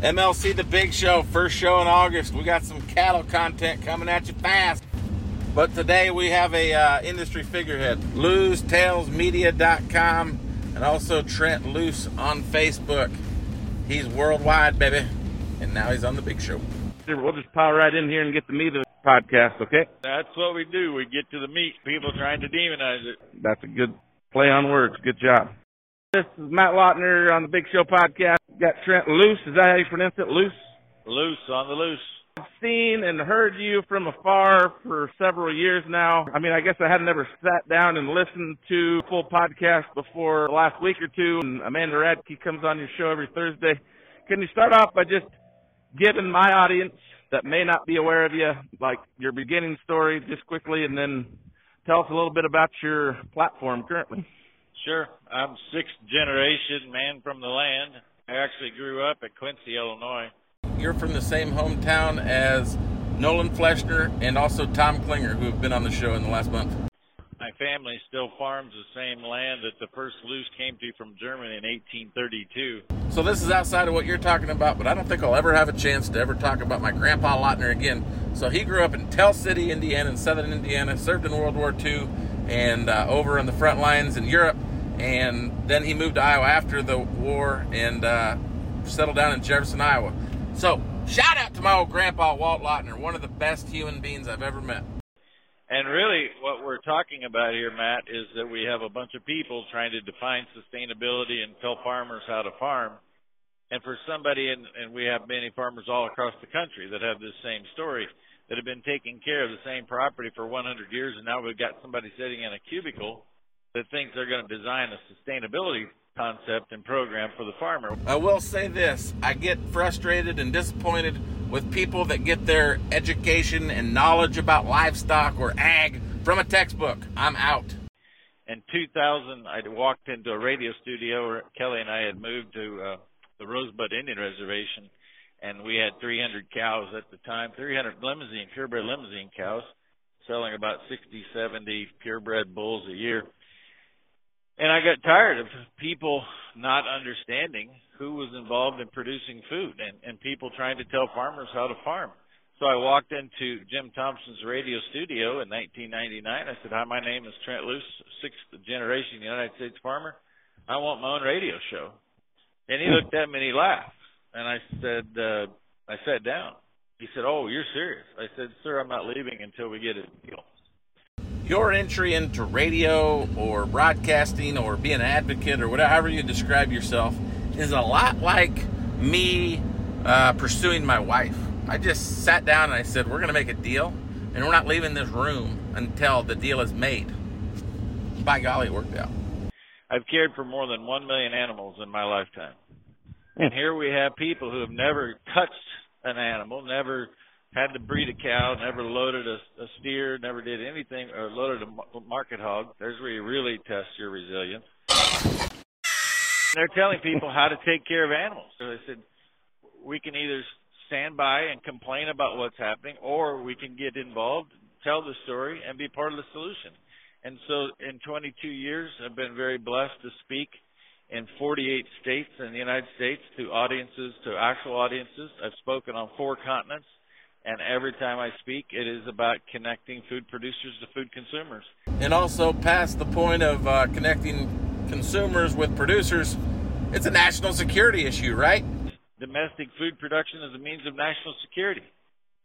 MLC The Big Show, first show in August. We got some cattle content coming at you fast. But today we have a uh, industry figurehead, LoosTalesMedia.com, and also Trent Loos on Facebook. He's worldwide, baby, and now he's on The Big Show. We'll just pile right in here and get the meat of the podcast, okay? That's what we do. We get to the meat. People trying to demonize it. That's a good play on words. Good job. This is Matt Lautner on the Big Show podcast. Got Trent Loos. Is that how you pronounce it? Loose? Loose, on the loose. I've seen and heard you from afar for several years now. I mean, I guess I hadn't ever sat down and listened to full podcast before the last week or two. And Amanda Radke comes on your show every Thursday. Can you start off by just giving my audience that may not be aware of you, like your beginning story, just quickly, and then tell us a little bit about your platform currently? Sure. I'm sixth generation man from the land. I actually grew up at Quincy, Illinois. You're from the same hometown as Nolan Fleshner and also Tom Klinger, who have been on the show in the last month. My family still farms the same land that the first Loos came to from Germany in 1832. So this is outside of what you're talking about, but I don't think I'll ever have a chance to ever talk about my grandpa Lautner again. So he grew up in Tell City, Indiana, in southern Indiana, served in World War II, and uh, over on the front lines in Europe and then he moved to Iowa after the war and uh, settled down in Jefferson, Iowa. So, shout out to my old grandpa Walt Lautner, one of the best human beings I've ever met. And really, what we're talking about here, Matt, is that we have a bunch of people trying to define sustainability and tell farmers how to farm. And for somebody, and, and we have many farmers all across the country that have this same story, that have been taking care of the same property for 100 years, and now we've got somebody sitting in a cubicle that thinks they're going to design a sustainability concept and program for the farmer. I will say this I get frustrated and disappointed with people that get their education and knowledge about livestock or ag from a textbook. I'm out. In 2000, I walked into a radio studio where Kelly and I had moved to uh, the Rosebud Indian Reservation, and we had 300 cows at the time, 300 Limousin, purebred Limousin cows, selling about 60, 70 purebred bulls a year and I got tired of people not understanding who was involved in producing food and, and people trying to tell farmers how to farm. So I walked into Jim Thompson's radio studio in 1999. I said, "Hi, my name is Trent Loos, sixth generation United States farmer. I want my own radio show." And he looked at me and he laughed. And I said, uh, "I sat down." He said, "Oh, you're serious?" I said, "Sir, I'm not leaving until we get a deal." Your entry into radio or broadcasting or being an advocate or whatever you describe yourself is a lot like me uh, pursuing my wife. I just sat down and I said, We're going to make a deal, and we're not leaving this room until the deal is made. By golly, it worked out. I've cared for more than 1 million animals in my lifetime. And here we have people who have never touched an animal, never had to breed a cow, never loaded a, a steer, never did anything, or loaded a market hog. There's where you really test your resilience. They're telling people how to take care of animals. So they said, we can either stand by and complain about what's happening, or we can get involved, tell the story, and be part of the solution. And so in 22 years, I've been very blessed to speak in 48 states in the United States to audiences, to actual audiences. I've spoken on four continents and every time I speak, it is about connecting food producers to food consumers. And also, past the point of uh, connecting consumers with producers, it's a national security issue, right? Domestic food production is a means of national security.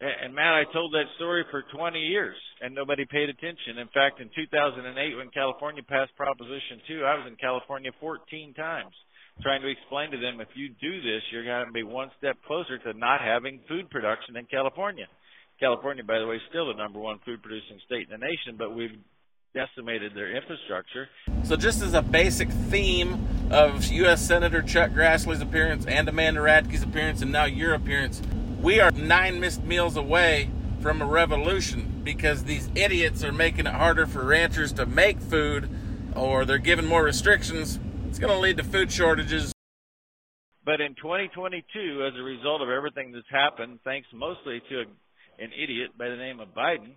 And Matt, I told that story for 20 years, and nobody paid attention. In fact, in 2008, when California passed Proposition 2, I was in California 14 times trying to explain to them if you do this, you're going to be one step closer to not having food production in California. California, by the way, is still the number one food producing state in the nation, but we've decimated their infrastructure. So, just as a basic theme of U.S. Senator Chuck Grassley's appearance and Amanda Radke's appearance, and now your appearance, we are nine missed meals away from a revolution because these idiots are making it harder for ranchers to make food or they're giving more restrictions it's going to lead to food shortages. But in 2022, as a result of everything that's happened, thanks mostly to a, an idiot by the name of Biden,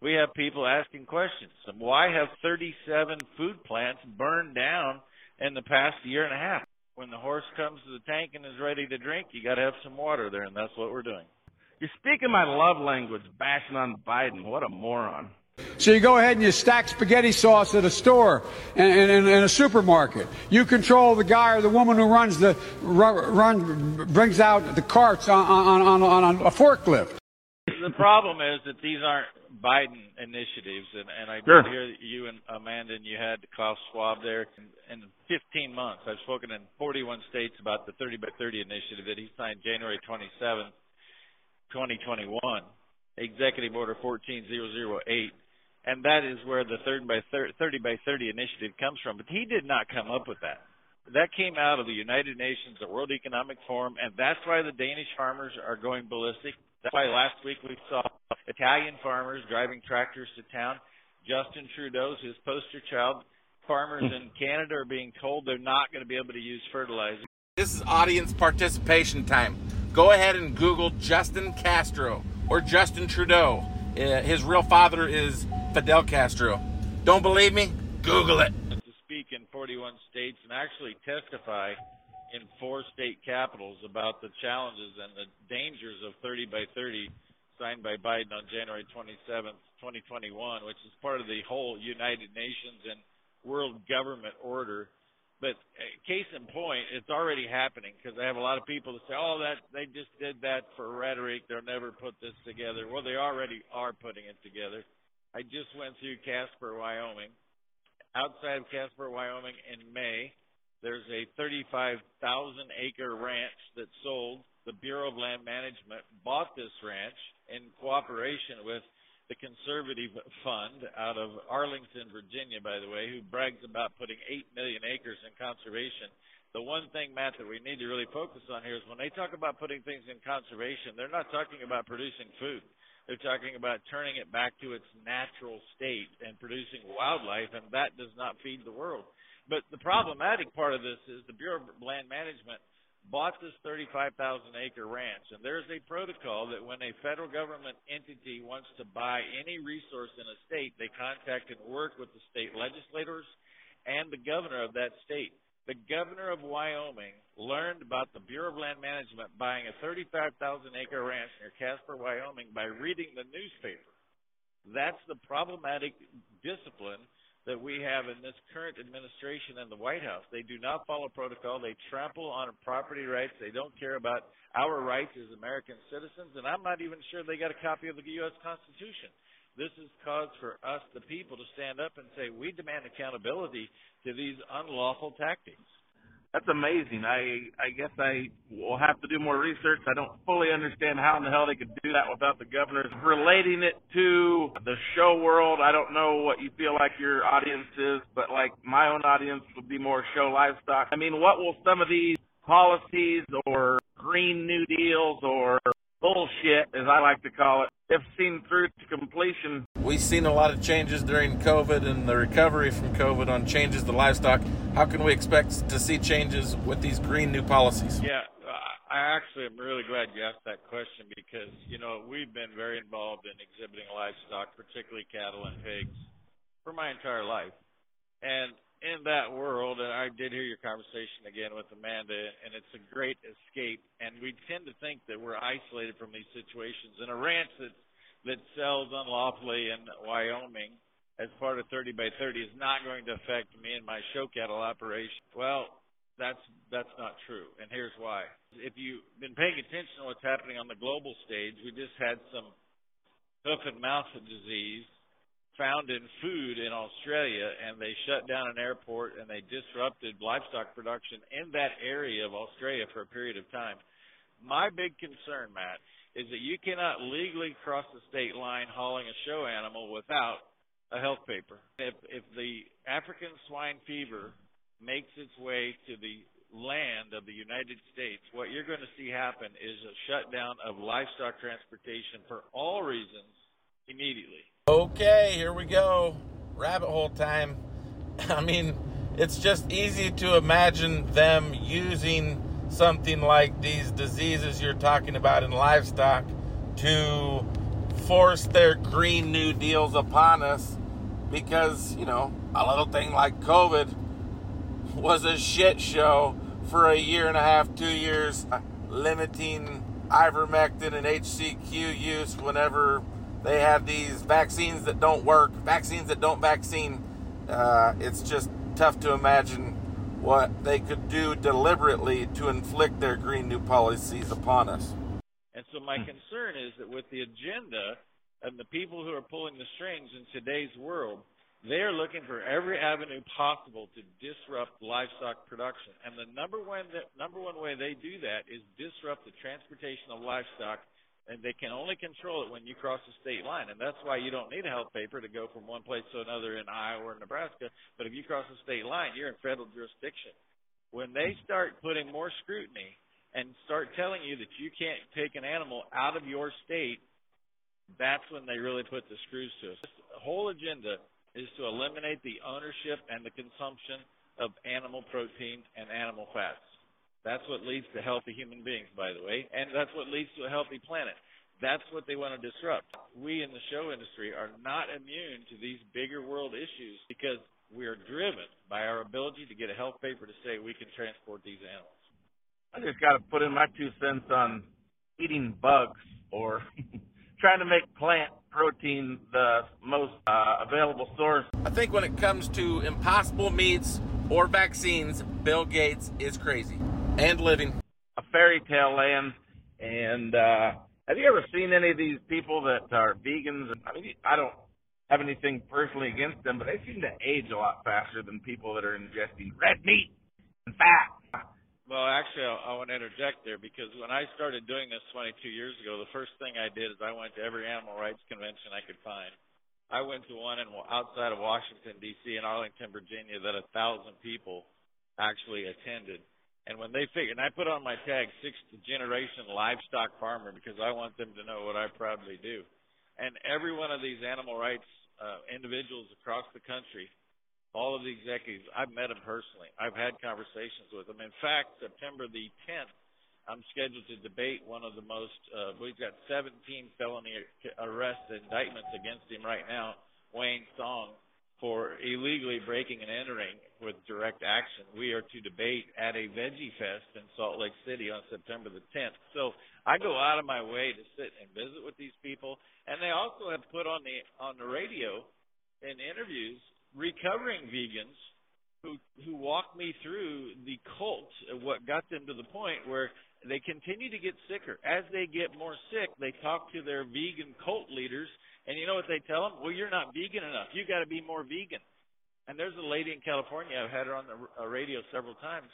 we have people asking questions. Why have 37 food plants burned down in the past year and a half? when the horse comes to the tank and is ready to drink, you got to have some water there, and that's what we're doing. You're speaking my love language, bashing on Biden. What a moron. So you go ahead and you stack spaghetti sauce at a store and in a supermarket. You control the guy or the woman who runs the run, run brings out the carts on, on, on, on a forklift. The problem is that these aren't Biden initiatives, and, and I sure. did hear you and Amanda and you had Klaus Schwab there. In, in 15 months, I've spoken in 41 states about the 30 by 30 initiative that he signed January 27, 2021, Executive Order 14008 and that is where the 30 by 30, 30 by 30 initiative comes from. But he did not come up with that. That came out of the United Nations, the World Economic Forum, and that's why the Danish farmers are going ballistic. That's why last week we saw Italian farmers driving tractors to town. Justin Trudeau's his poster child. Farmers in Canada are being told they're not going to be able to use fertilizer. This is audience participation time. Go ahead and Google Justin Castro or Justin Trudeau. Uh, his real father is Fidel Castro. Don't believe me? Google it. To speak in 41 states and actually testify in four state capitals about the challenges and the dangers of 30 by 30 signed by Biden on January 27th, 2021, which is part of the whole United Nations and world government order. But uh, case in point, it's already happening because I have a lot of people that say, "Oh, that they just did that for rhetoric. They'll never put this together." Well, they already are putting it together. I just went through Casper, Wyoming. Outside of Casper, Wyoming in May, there's a 35,000 acre ranch that sold. The Bureau of Land Management bought this ranch in cooperation with the Conservation Fund out of Arlington, Virginia, by the way, who brags about putting 8 million acres in conservation. The one thing, Matt, that we need to really focus on here is when they talk about putting things in conservation, they're not talking about producing food. They're talking about turning it back to its natural state and producing wildlife, and that does not feed the world. But the problematic part of this is the Bureau of Land Management bought this 35,000 acre ranch, and there's a protocol that when a federal government entity wants to buy any resource in a state, they contact and work with the state legislators and the governor of that state. The governor of Wyoming learned about the Bureau of Land Management buying a 35,000 acre ranch near Casper, Wyoming by reading the newspaper. That's the problematic discipline that we have in this current administration and the White House. They do not follow protocol. They trample on property rights. They don't care about our rights as American citizens. And I'm not even sure they got a copy of the U.S. Constitution. This is cause for us, the people, to stand up and say, we demand accountability to these unlawful tactics. That's amazing. I I guess I will have to do more research. I don't fully understand how in the hell they could do that without the governors relating it to the show world. I don't know what you feel like your audience is, but like my own audience would be more show livestock. I mean, what will some of these policies or green new deals or bullshit, as I like to call it, if seen through to completion. We've seen a lot of changes during COVID and the recovery from COVID on changes to livestock. How can we expect to see changes with these green new policies? Yeah, I actually am really glad you asked that question because, you know, we've been very involved in exhibiting livestock, particularly cattle and pigs, for my entire life. And in that world, and I did hear your conversation again with Amanda, and it's a great escape. And we tend to think that we're isolated from these situations. And a ranch that that sells unlawfully in Wyoming as part of 30 by 30 is not going to affect me and my show cattle operation. Well, that's that's not true, and here's why. If you've been paying attention to what's happening on the global stage, we just had some hoof and mouth disease found in food in Australia, and they shut down an airport and they disrupted livestock production in that area of Australia for a period of time. My big concern, Matt, is that you cannot legally cross the state line hauling a show animal without a health paper. If if the African swine fever makes its way to the land of the United States, what you're going to see happen is a shutdown of livestock transportation for all reasons immediately. Okay, here we go. Rabbit hole time. I mean, it's just easy to imagine them using something like these diseases you're talking about in livestock to force their Green New Deals upon us because, you know, a little thing like COVID was a shit show for a year and a half, two years, limiting ivermectin and HCQ use whenever they have these vaccines that don't work, vaccines that don't vaccine. Uh, it's just tough to imagine what they could do deliberately to inflict their Green New policies upon us. And so my hmm. concern is that with the agenda and the people who are pulling the strings in today's world, they are looking for every avenue possible to disrupt livestock production. And the number one the number one way they do that is disrupt the transportation of livestock and they can only control it when you cross the state line. And that's why you don't need a health paper to go from one place to another in Iowa or Nebraska. But if you cross the state line, you're in federal jurisdiction. When they start putting more scrutiny and start telling you that you can't take an animal out of your state, that's when they really put the screws to us. The whole agenda is to eliminate the ownership and the consumption of animal protein and animal fats. That's what leads to healthy human beings, by the way, and that's what leads to a healthy planet. That's what they want to disrupt. We in the show industry are not immune to these bigger world issues because we are driven by our ability to get a health paper to say we can transport these animals. I just got to put in my two cents on eating bugs or trying to make plant protein the most uh, available source. I think when it comes to impossible meats or vaccines, Bill Gates is crazy and living. A fairy tale land. And uh, have you ever seen any of these people that are vegans? I mean, I don't have anything personally against them, but they seem to age a lot faster than people that are ingesting red meat and fat. Well, actually, I, I want to interject there because when I started doing this 22 years ago, the first thing I did is I went to every animal rights convention I could find. I went to one in outside of Washington D.C. in Arlington, Virginia, that a thousand people actually attended. And when they figured, and I put on my tag sixth generation livestock farmer because I want them to know what I proudly do. And every one of these animal rights uh, individuals across the country all of the executives. I've met them personally. I've had conversations with them. In fact, September the 10th, I'm scheduled to debate one of the most. Uh, we've got 17 felony arrest indictments against him right now, Wayne Hsiung, for illegally breaking and entering with direct action. We are to debate at a Veggie Fest in Salt Lake City on September the 10th. So I go out of my way to sit and visit with these people, and they also have put on the on the radio in interviews recovering vegans who who walked me through the cult of what got them to the point where they continue to get sicker. As they get more sick, they talk to their vegan cult leaders, and you know what they tell them? Well, you're not vegan enough. You got to be more vegan. And there's a lady in California. I've had her on the uh, radio several times.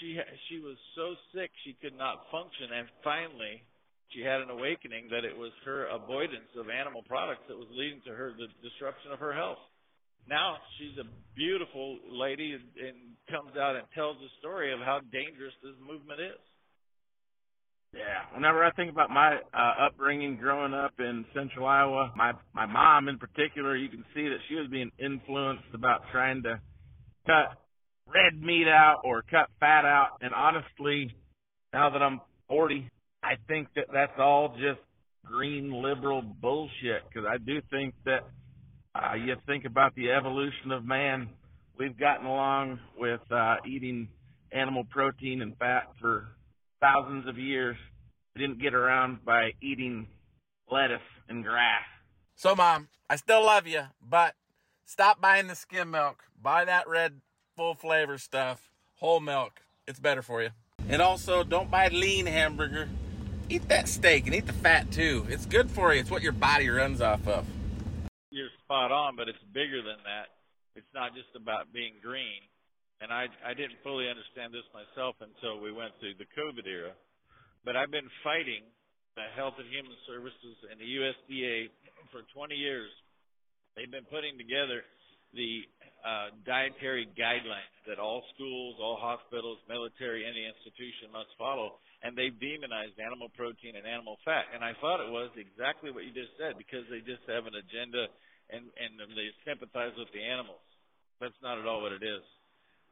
She she was so sick she could not function, and finally she had an awakening that it was her avoidance of animal products that was leading to her the disruption of her health now she's a beautiful lady and, and comes out and tells the story of how dangerous this movement is. Yeah, whenever I think about my uh, upbringing growing up in central Iowa, my my mom in particular, you can see that she was being influenced about trying to cut red meat out or cut fat out. And honestly, now that I'm 40, I think that that's all just green liberal bullshit because I do think that uh, you think about the evolution of man. We've gotten along with uh, eating animal protein and fat for thousands of years. We didn't get around by eating lettuce and grass. So, Mom, I still love you, but stop buying the skim milk. Buy that red, full flavor stuff, whole milk. It's better for you. And also, don't buy lean hamburger. Eat that steak and eat the fat too. It's good for you. It's what your body runs off of you're spot on, but it's bigger than that. It's not just about being green. And I I didn't fully understand this myself until we went through the COVID era. But I've been fighting the Health and Human Services and the USDA for 20 years. They've been putting together the uh, dietary guidelines that all schools, all hospitals, military, any institution must follow and they've demonized animal protein and animal fat. And I thought it was exactly what you just said because they just have an agenda and and they sympathize with the animals. That's not at all what it is.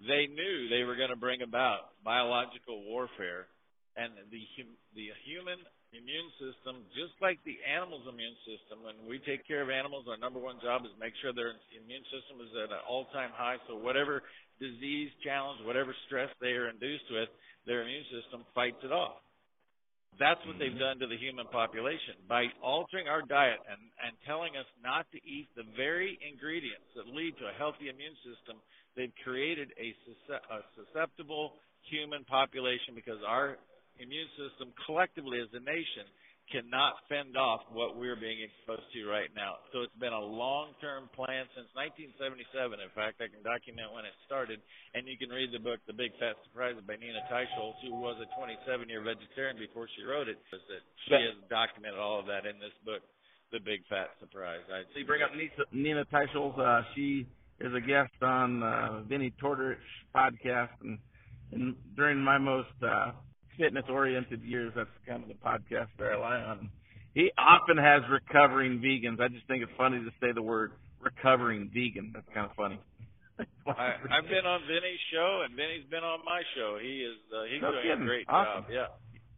They knew they were going to bring about biological warfare And the the human immune system, just like the animal's immune system, when we take care of animals, our number one job is make sure their immune system is at an all-time high. So whatever disease challenge, whatever stress they are induced with, their immune system fights it off. That's what they've mm-hmm. done to the human population by altering our diet and, and telling us not to eat the very ingredients that lead to a healthy immune system. They've created a, a susceptible human population because our immune system collectively as a nation cannot fend off what we're being exposed to right now. So it's been a long-term plan since 1977. In fact, I can document when it started, and you can read the book "The Big Fat Surprise" by Nina Teicholz, who was a 27-year vegetarian before she wrote it. That she has documented all of that in this book, "The Big Fat Surprise." I so you bring up Nina Teicholz. Uh, she is a guest on uh, Vinnie Tortorich podcast, and, and during my most uh, fitness oriented years, that's kind of the podcast that I rely on. He often has recovering vegans. I just think it's funny to say the word recovering vegan. That's kind of funny. I, I've been on Vinnie's show, and Vinnie's been on my show. He is uh, he's no doing kidding. a great awesome. job. Yeah,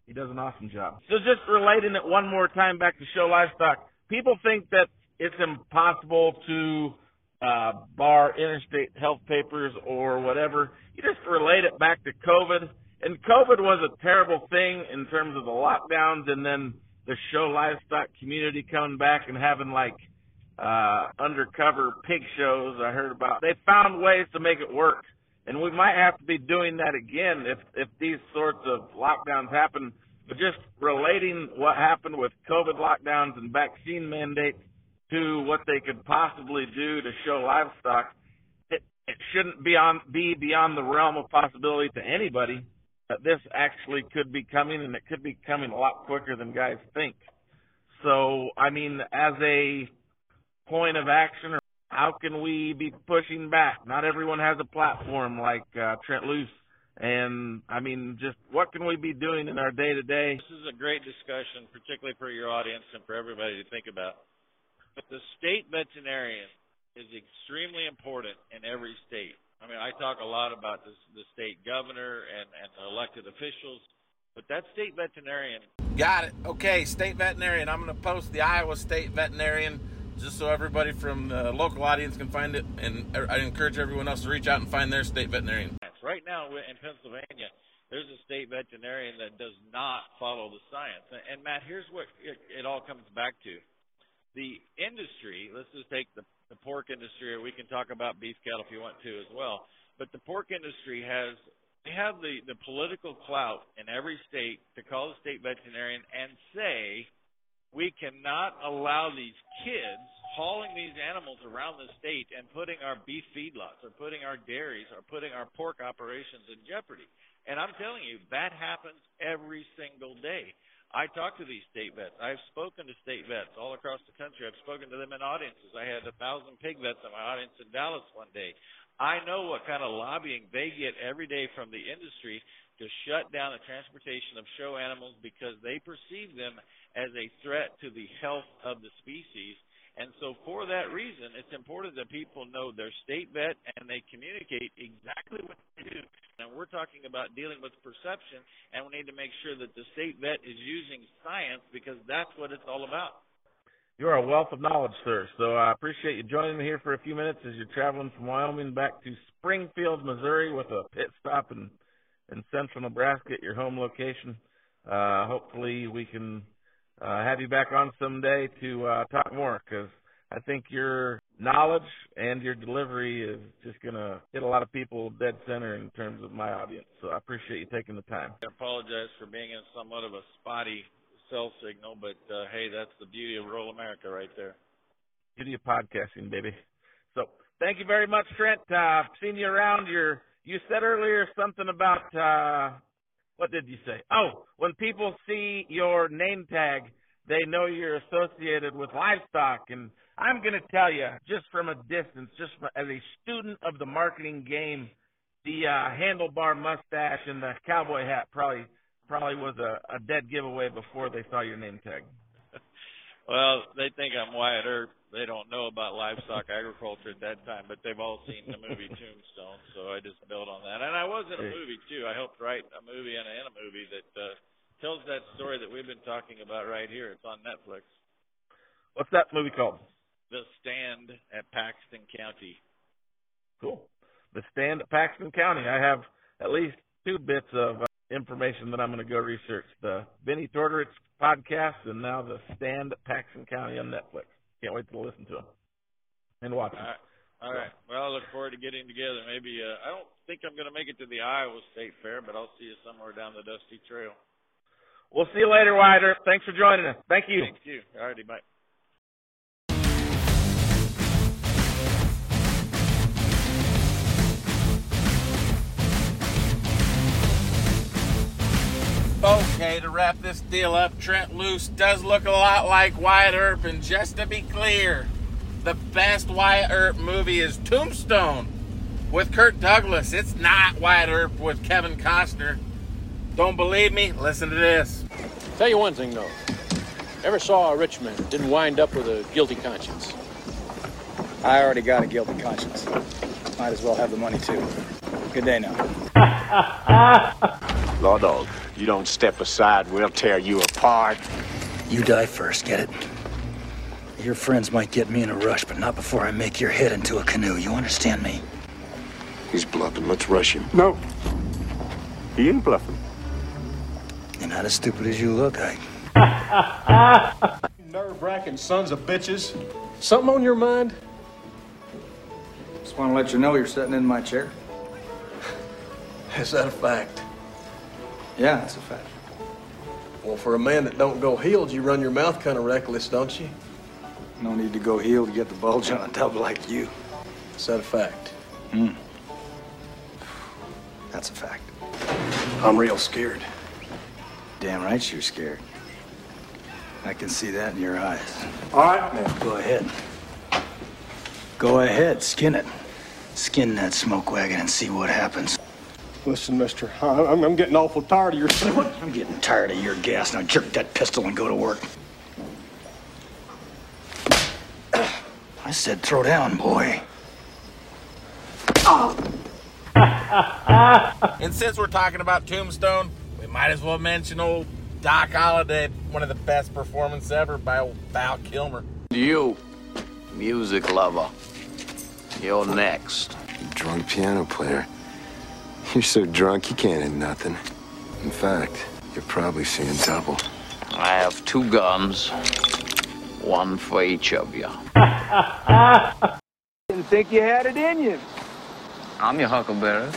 he does an awesome job. So just relating it one more time back to show livestock. People think that it's impossible to uh, bar interstate health papers or whatever. You just relate it back to COVID and COVID was a terrible thing in terms of the lockdowns and then the show livestock community coming back and having like uh undercover pig shows I heard about. They found ways to make it work. And we might have to be doing that again if if these sorts of lockdowns happen. But just relating what happened with COVID lockdowns and vaccine mandates to what they could possibly do to show livestock, it, it shouldn't be on be beyond the realm of possibility to anybody that this actually could be coming and it could be coming a lot quicker than guys think. So, I mean, as a point of action, how can we be pushing back? Not everyone has a platform like uh, Trent Loos. And I mean, just what can we be doing in our day to day? This is a great discussion, particularly for your audience and for everybody to think about. But the state veterinarian is extremely important in every state. I mean, I talk a lot about this, the state governor and, and elected officials, but that state veterinarian. Got it. Okay, state veterinarian. I'm going to post the Iowa State veterinarian just so everybody from the local audience can find it. And er, I encourage everyone else to reach out and find their state veterinarian. Right now in Pennsylvania, there's a state veterinarian that does not follow the science. And Matt, here's what it, it all comes back to. The industry, let's just take the the pork industry, or we can talk about beef cattle if you want to as well. But the pork industry has they have the the political clout in every state to call the state veterinarian and say we cannot allow these kids hauling these animals around the state and putting our beef feedlots or putting our dairies or putting our pork operations in jeopardy. And I'm telling you, that happens every single day. I talk to these state vets. I've spoken to state vets all across the country. I've spoken to them in audiences. I had a thousand pig vets in my audience in Dallas one day. I know what kind of lobbying they get every day from the industry to shut down the transportation of show animals because they perceive them as a threat to the health of the species. And so, for that reason, it's important that people know their state vet and they communicate exactly what they do and we're talking about dealing with perception, and we need to make sure that the state vet is using science because that's what it's all about. You're a wealth of knowledge, sir. So I appreciate you joining me here for a few minutes as you're traveling from Wyoming back to Springfield, Missouri, with a pit stop in in central Nebraska at your home location. Uh, hopefully, we can uh, have you back on someday to uh, talk more because I think your knowledge and your delivery is just going to hit a lot of people dead center in terms of my audience. So I appreciate you taking the time. I apologize for being in somewhat of a spotty cell signal, but uh, hey, that's the beauty of rural America right there. Beauty of podcasting, baby. So thank you very much, Trent. Uh, seen you around. Your you said earlier something about uh, what did you say? Oh, when people see your name tag, they know you're associated with livestock and I'm going to tell you, just from a distance, just as a student of the marketing game, the uh, handlebar mustache and the cowboy hat probably probably was a, a dead giveaway before they saw your name tag. well, they think I'm Wyatt Earp. they don't know about livestock agriculture at that time, but they've all seen the movie Tombstone, so I just built on that. And I was in a movie too. I helped write a movie and, and a movie that uh, tells that story that we've been talking about right here. It's on Netflix. What's that movie called? The Stand at Paxton County. Cool. The Stand at Paxton County. I have at least two bits of uh, information that I'm going to go research. The Vinnie Tortorich podcast and now the Stand at Paxton County on Netflix. Can't wait to listen to them and watch them. All right. All right. Well, I look forward to getting together. Maybe uh, I don't think I'm going to make it to the Iowa State Fair, but I'll see you somewhere down the Dusty Trail. We'll see you later, Earp. Thanks for joining us. Thank you. Thank you. All righty. Bye. Okay, to wrap this deal up, Trent Loos does look a lot like Wyatt Earp, and just to be clear, the best Wyatt Earp movie is Tombstone with Kurt Douglas. It's not Wyatt Earp with Kevin Costner. Don't believe me? Listen to this. Tell you one thing though. Ever saw a rich man didn't wind up with a guilty conscience. I already got a guilty conscience. Might as well have the money too. Good day now. Law dog, you don't step aside, we'll tear you apart. You die first, get it? Your friends might get me in a rush, but not before I make your head into a canoe. You understand me? He's bluffing. Let's rush him. No. He ain't bluffing. You're not as stupid as you look, Ike. Nerve wracking sons of bitches. Something on your mind? Just want to let you know you're sitting in my chair. Is that a fact? Yeah, that's a fact. Well, for a man that don't go heeled, you run your mouth kind of reckless, don't you? No need to go heel to get the bulge on a tub like you. Is that a fact? Hmm. That's a fact. I'm real scared. Damn right you're scared. I can see that in your eyes. All right, now. Go ahead. Go ahead, skin it. Skin that smoke wagon and see what happens. Listen, mister, I- I'm, I'm getting awful tired of your snoring. I'm getting tired of your gas. Now jerk that pistol and go to work. I said throw down, boy. And since we're talking about Tombstone, we might as well mention old Doc Holliday, one of the best performances ever by old Val Kilmer. You, music lover. You're next. Drunk piano player. You're so drunk you can't hit nothing. In fact, you're probably seeing double. I have two guns, one for each of you. Didn't think you had it in you. I'm your huckleberry.